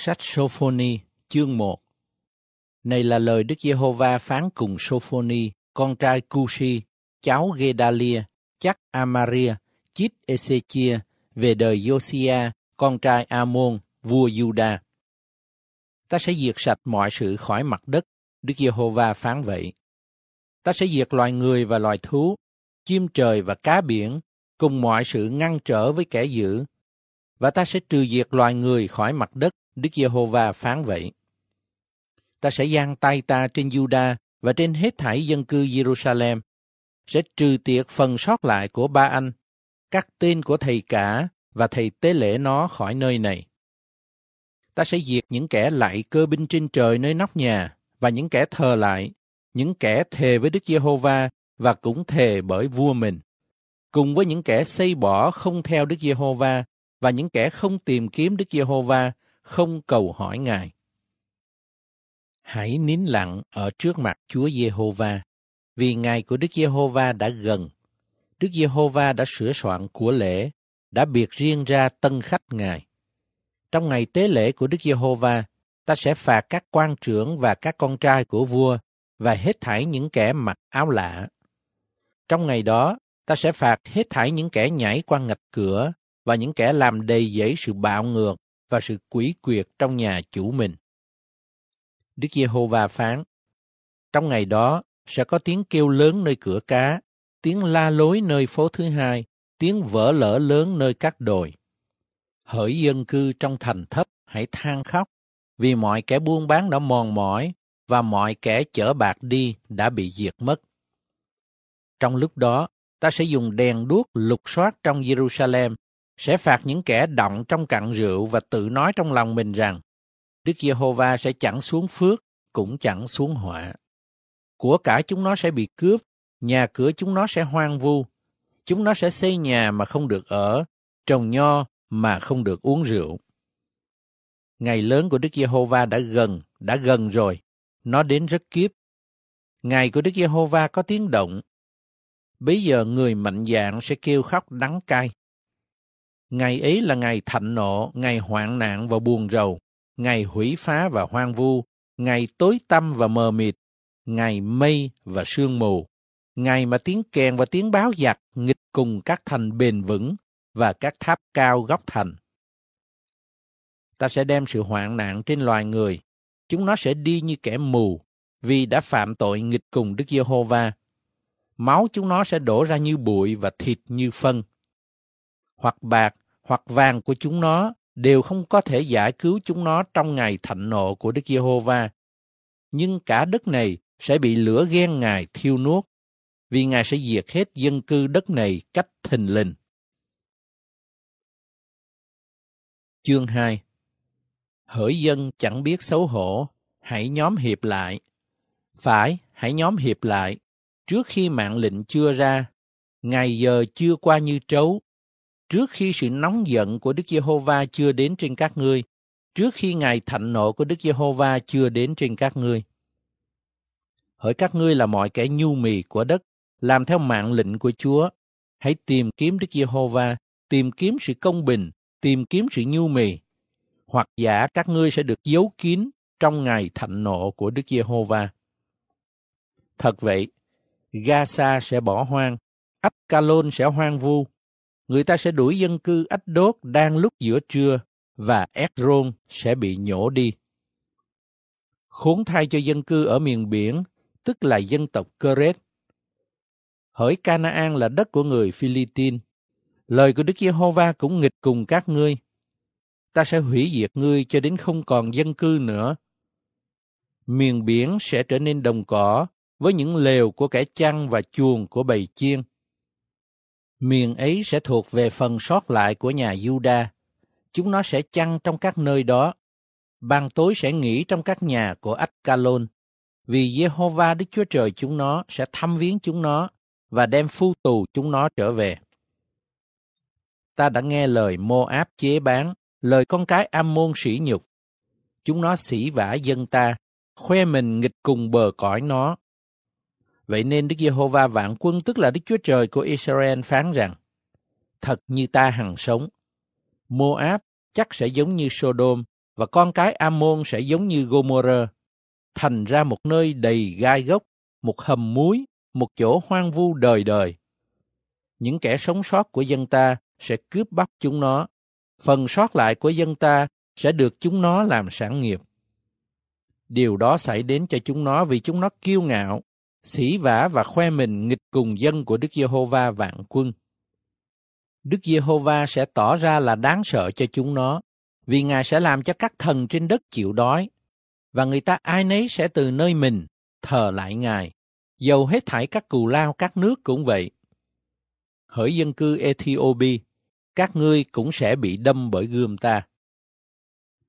Sách Sophoni, chương 1 Này là lời Đức Giê-hô-va phán cùng Sophoni, con trai Cushi cháu Gedalia, chắc Amaria, chít Ezechia, về đời Josia, con trai Amon, vua Juda. Ta sẽ diệt sạch mọi sự khỏi mặt đất, Đức Giê-hô-va phán vậy. Ta sẽ diệt loài người và loài thú, chim trời và cá biển, cùng mọi sự ngăn trở với kẻ dữ, và ta sẽ trừ diệt loài người khỏi mặt đất, Đức Giê-hô-va phán vậy. Ta sẽ giang tay ta trên Juda và trên hết thảy dân cư Jerusalem, sẽ trừ tiệt phần sót lại của ba anh, các tên của thầy cả và thầy tế lễ nó khỏi nơi này. Ta sẽ diệt những kẻ lại cơ binh trên trời nơi nóc nhà và những kẻ thờ lại, những kẻ thề với Đức Giê-hô-va và cũng thề bởi vua mình, cùng với những kẻ xây bỏ không theo Đức Giê-hô-va và những kẻ không tìm kiếm Đức Giê-hô-va, không cầu hỏi Ngài. Hãy nín lặng ở trước mặt Chúa Giê-hô-va, vì ngày của Đức Giê-hô-va đã gần. Đức Giê-hô-va đã sửa soạn của lễ, đã biệt riêng ra tân khách Ngài. Trong ngày tế lễ của Đức Giê-hô-va, ta sẽ phạt các quan trưởng và các con trai của vua và hết thảy những kẻ mặc áo lạ. Trong ngày đó, ta sẽ phạt hết thảy những kẻ nhảy qua ngạch cửa và những kẻ làm đầy dẫy sự bạo ngược và sự quỷ quyệt trong nhà chủ mình. Đức Giê-hô-va phán, trong ngày đó sẽ có tiếng kêu lớn nơi cửa cá, tiếng la lối nơi phố thứ hai, tiếng vỡ lỡ lớn nơi các đồi. Hỡi dân cư trong thành thấp, hãy than khóc, vì mọi kẻ buôn bán đã mòn mỏi và mọi kẻ chở bạc đi đã bị diệt mất. Trong lúc đó, ta sẽ dùng đèn đuốc lục soát trong Jerusalem sẽ phạt những kẻ động trong cặn rượu và tự nói trong lòng mình rằng Đức Giê-hô-va sẽ chẳng xuống phước, cũng chẳng xuống họa. Của cả chúng nó sẽ bị cướp, nhà cửa chúng nó sẽ hoang vu. Chúng nó sẽ xây nhà mà không được ở, trồng nho mà không được uống rượu. Ngày lớn của Đức Giê-hô-va đã gần, đã gần rồi. Nó đến rất kiếp. Ngày của Đức Giê-hô-va có tiếng động. Bây giờ người mạnh dạn sẽ kêu khóc đắng cay. Ngày ấy là ngày thạnh nộ, ngày hoạn nạn và buồn rầu, ngày hủy phá và hoang vu, ngày tối tăm và mờ mịt, ngày mây và sương mù, ngày mà tiếng kèn và tiếng báo giặc nghịch cùng các thành bền vững và các tháp cao góc thành. Ta sẽ đem sự hoạn nạn trên loài người, chúng nó sẽ đi như kẻ mù, vì đã phạm tội nghịch cùng Đức Giê-hô-va. Máu chúng nó sẽ đổ ra như bụi và thịt như phân hoặc bạc, hoặc vàng của chúng nó đều không có thể giải cứu chúng nó trong ngày thạnh nộ của Đức Giê-hô-va. Nhưng cả đất này sẽ bị lửa ghen Ngài thiêu nuốt, vì Ngài sẽ diệt hết dân cư đất này cách thình lình. Chương 2 Hỡi dân chẳng biết xấu hổ, hãy nhóm hiệp lại. Phải, hãy nhóm hiệp lại, trước khi mạng lệnh chưa ra, ngày giờ chưa qua như trấu, trước khi sự nóng giận của Đức Giê-hô-va chưa đến trên các ngươi, trước khi ngày thạnh nộ của Đức Giê-hô-va chưa đến trên các ngươi. Hỡi các ngươi là mọi kẻ nhu mì của đất, làm theo mạng lệnh của Chúa, hãy tìm kiếm Đức Giê-hô-va, tìm kiếm sự công bình, tìm kiếm sự nhu mì, hoặc giả các ngươi sẽ được giấu kín trong ngày thạnh nộ của Đức Giê-hô-va. Thật vậy, Gaza sẽ bỏ hoang, Ách Calôn sẽ hoang vu, người ta sẽ đuổi dân cư ách đốt đang lúc giữa trưa và Ekron sẽ bị nhổ đi. Khốn thay cho dân cư ở miền biển, tức là dân tộc Keret. Hỡi Canaan là đất của người Philippines. Lời của Đức Giê-hô-va cũng nghịch cùng các ngươi. Ta sẽ hủy diệt ngươi cho đến không còn dân cư nữa. Miền biển sẽ trở nên đồng cỏ với những lều của kẻ chăn và chuồng của bầy chiên Miền ấy sẽ thuộc về phần sót lại của nhà Juda. Chúng nó sẽ chăn trong các nơi đó. Ban tối sẽ nghỉ trong các nhà của Eshkolon, Vì Jehovah Đức Chúa Trời chúng nó sẽ thăm viếng chúng nó và đem phu tù chúng nó trở về. Ta đã nghe lời Moab chế bán, lời con cái Ammon sỉ nhục. Chúng nó sỉ vả dân ta, khoe mình nghịch cùng bờ cõi nó, Vậy nên Đức Giê-hô-va vạn quân tức là Đức Chúa Trời của Israel phán rằng, thật như ta hằng sống. Moab chắc sẽ giống như Sodom và con cái Amon sẽ giống như Gomorrah, thành ra một nơi đầy gai gốc, một hầm muối, một chỗ hoang vu đời đời. Những kẻ sống sót của dân ta sẽ cướp bắt chúng nó, phần sót lại của dân ta sẽ được chúng nó làm sản nghiệp. Điều đó xảy đến cho chúng nó vì chúng nó kiêu ngạo, sỉ vả và khoe mình nghịch cùng dân của Đức Giê-hô-va vạn quân. Đức Giê-hô-va sẽ tỏ ra là đáng sợ cho chúng nó, vì Ngài sẽ làm cho các thần trên đất chịu đói, và người ta ai nấy sẽ từ nơi mình thờ lại Ngài, dầu hết thảy các cù lao các nước cũng vậy. Hỡi dân cư Ethiopia, các ngươi cũng sẽ bị đâm bởi gươm ta.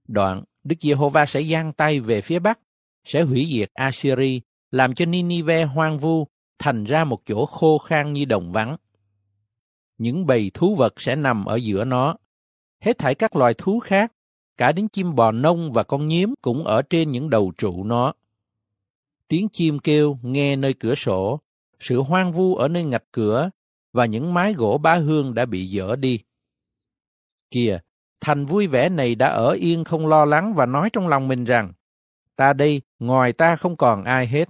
Đoạn, Đức Giê-hô-va sẽ giang tay về phía bắc, sẽ hủy diệt Assyri, làm cho Ninive hoang vu, thành ra một chỗ khô khan như đồng vắng. Những bầy thú vật sẽ nằm ở giữa nó. Hết thảy các loài thú khác, cả đến chim bò nông và con nhím cũng ở trên những đầu trụ nó. Tiếng chim kêu nghe nơi cửa sổ, sự hoang vu ở nơi ngạch cửa, và những mái gỗ bá hương đã bị dỡ đi. Kìa, thành vui vẻ này đã ở yên không lo lắng và nói trong lòng mình rằng, ta đây, ngoài ta không còn ai hết.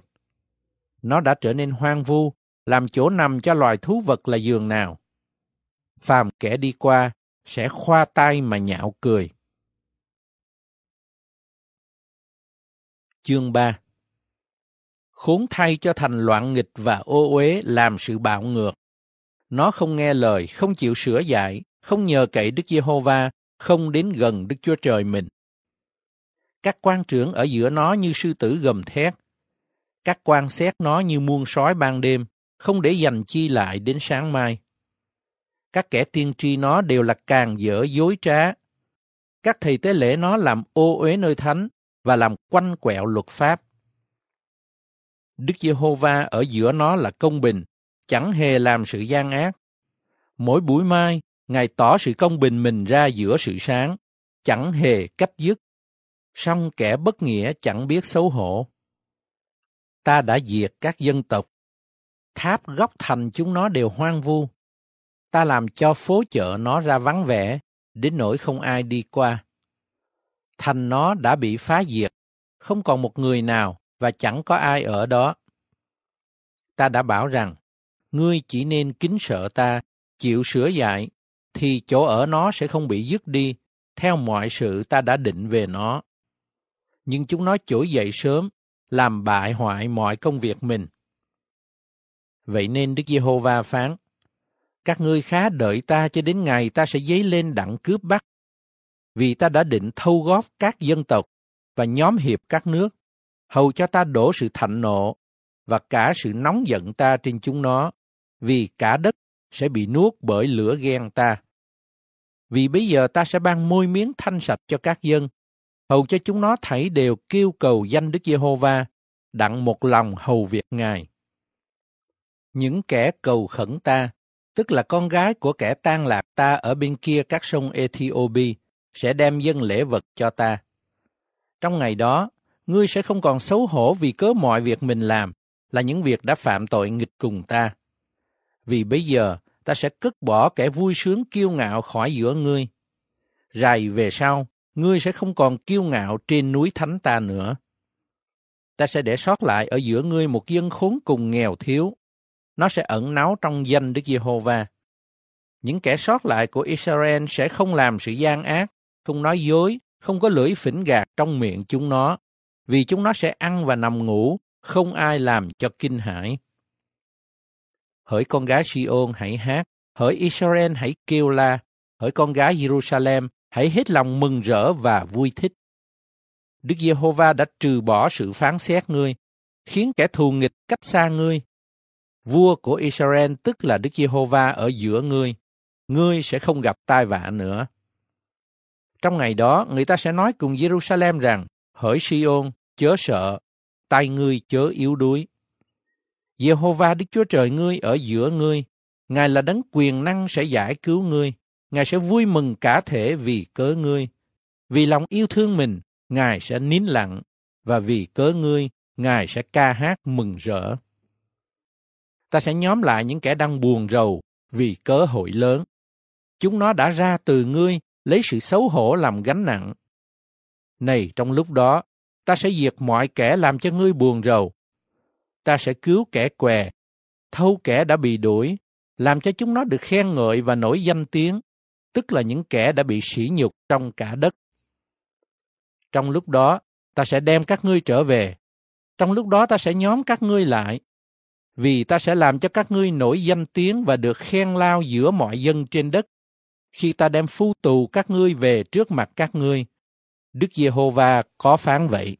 Nó đã trở nên hoang vu, làm chỗ nằm cho loài thú vật là giường nào. Phàm kẻ đi qua, sẽ khoa tay mà nhạo cười. Chương 3 Khốn thay cho thành loạn nghịch và ô uế làm sự bạo ngược. Nó không nghe lời, không chịu sửa dạy, không nhờ cậy Đức Giê-hô-va, không đến gần Đức Chúa Trời mình. Các quan trưởng ở giữa nó như sư tử gầm thét. Các quan xét nó như muôn sói ban đêm, không để dành chi lại đến sáng mai. Các kẻ tiên tri nó đều là càng dở dối trá. Các thầy tế lễ nó làm ô uế nơi thánh và làm quanh quẹo luật pháp. Đức Giê-hô-va ở giữa nó là công bình, chẳng hề làm sự gian ác. Mỗi buổi mai, Ngài tỏ sự công bình mình ra giữa sự sáng, chẳng hề cấp dứt. Song kẻ bất nghĩa chẳng biết xấu hổ. Ta đã diệt các dân tộc. Tháp góc thành chúng nó đều hoang vu. Ta làm cho phố chợ nó ra vắng vẻ, đến nỗi không ai đi qua. Thành nó đã bị phá diệt, không còn một người nào và chẳng có ai ở đó. Ta đã bảo rằng, ngươi chỉ nên kính sợ ta, chịu sửa dạy, thì chỗ ở nó sẽ không bị dứt đi, theo mọi sự ta đã định về nó. Nhưng chúng nó trỗi dậy sớm, làm bại hoại mọi công việc mình. Vậy nên Đức Giê-hô-va phán, các ngươi khá đợi ta cho đến ngày ta sẽ dấy lên đặng cướp bắt. Vì ta đã định thâu góp các dân tộc và nhóm hiệp các nước, hầu cho ta đổ sự thạnh nộ và cả sự nóng giận ta trên chúng nó, vì cả đất sẽ bị nuốt bởi lửa ghen ta. Vì bây giờ ta sẽ ban môi miếng thanh sạch cho các dân, hầu cho chúng nó thảy đều kêu cầu danh Đức Giê-hô-va, đặng một lòng hầu việc Ngài. Những kẻ cầu khẩn ta, tức là con gái của kẻ tan lạc ta ở bên kia các sông Ethiopia, sẽ đem dân lễ vật cho ta. Trong ngày đó, ngươi sẽ không còn xấu hổ vì cớ mọi việc mình làm là những việc đã phạm tội nghịch cùng ta. Vì bây giờ ta sẽ cất bỏ kẻ vui sướng kiêu ngạo khỏi giữa ngươi. Rày về sau, ngươi sẽ không còn kiêu ngạo trên núi thánh ta nữa. Ta sẽ để sót lại ở giữa ngươi một dân khốn cùng nghèo thiếu. Nó sẽ ẩn náu trong danh Đức Giê-hô-va. Những kẻ sót lại của Israel sẽ không làm sự gian ác, không nói dối, không có lưỡi phỉnh gạt trong miệng chúng nó, vì chúng nó sẽ ăn và nằm ngủ, không ai làm cho kinh hãi. Hỡi con gái Sion hãy hát, hỡi Israel hãy kêu la, hỡi con gái Jerusalem hãy hết lòng mừng rỡ và vui thích. Đức Giê-hô-va đã trừ bỏ sự phán xét ngươi, khiến kẻ thù nghịch cách xa ngươi. Vua của Israel tức là Đức Giê-hô-va ở giữa ngươi, ngươi sẽ không gặp tai vạ nữa. Trong ngày đó, người ta sẽ nói cùng Jerusalem rằng, hỡi Sion, chớ sợ, tay ngươi chớ yếu đuối. Giê-hô-va, Đức Chúa Trời ngươi ở giữa ngươi, Ngài là đấng quyền năng sẽ giải cứu ngươi, Ngài sẽ vui mừng cả thể vì cớ ngươi. Vì lòng yêu thương mình, Ngài sẽ nín lặng, và vì cớ ngươi, Ngài sẽ ca hát mừng rỡ. Ta sẽ nhóm lại những kẻ đang buồn rầu vì cớ hội lớn. Chúng nó đã ra từ ngươi, lấy sự xấu hổ làm gánh nặng. Này, trong lúc đó, ta sẽ diệt mọi kẻ làm cho ngươi buồn rầu. Ta sẽ cứu kẻ què, thâu kẻ đã bị đuổi, làm cho chúng nó được khen ngợi và nổi danh tiếng, tức là những kẻ đã bị sỉ nhục trong cả đất. Trong lúc đó, ta sẽ đem các ngươi trở về. Trong lúc đó ta sẽ nhóm các ngươi lại. Vì ta sẽ làm cho các ngươi nổi danh tiếng và được khen lao giữa mọi dân trên đất. Khi ta đem phu tù các ngươi về trước mặt các ngươi. Đức Giê-hô-va có phán vậy.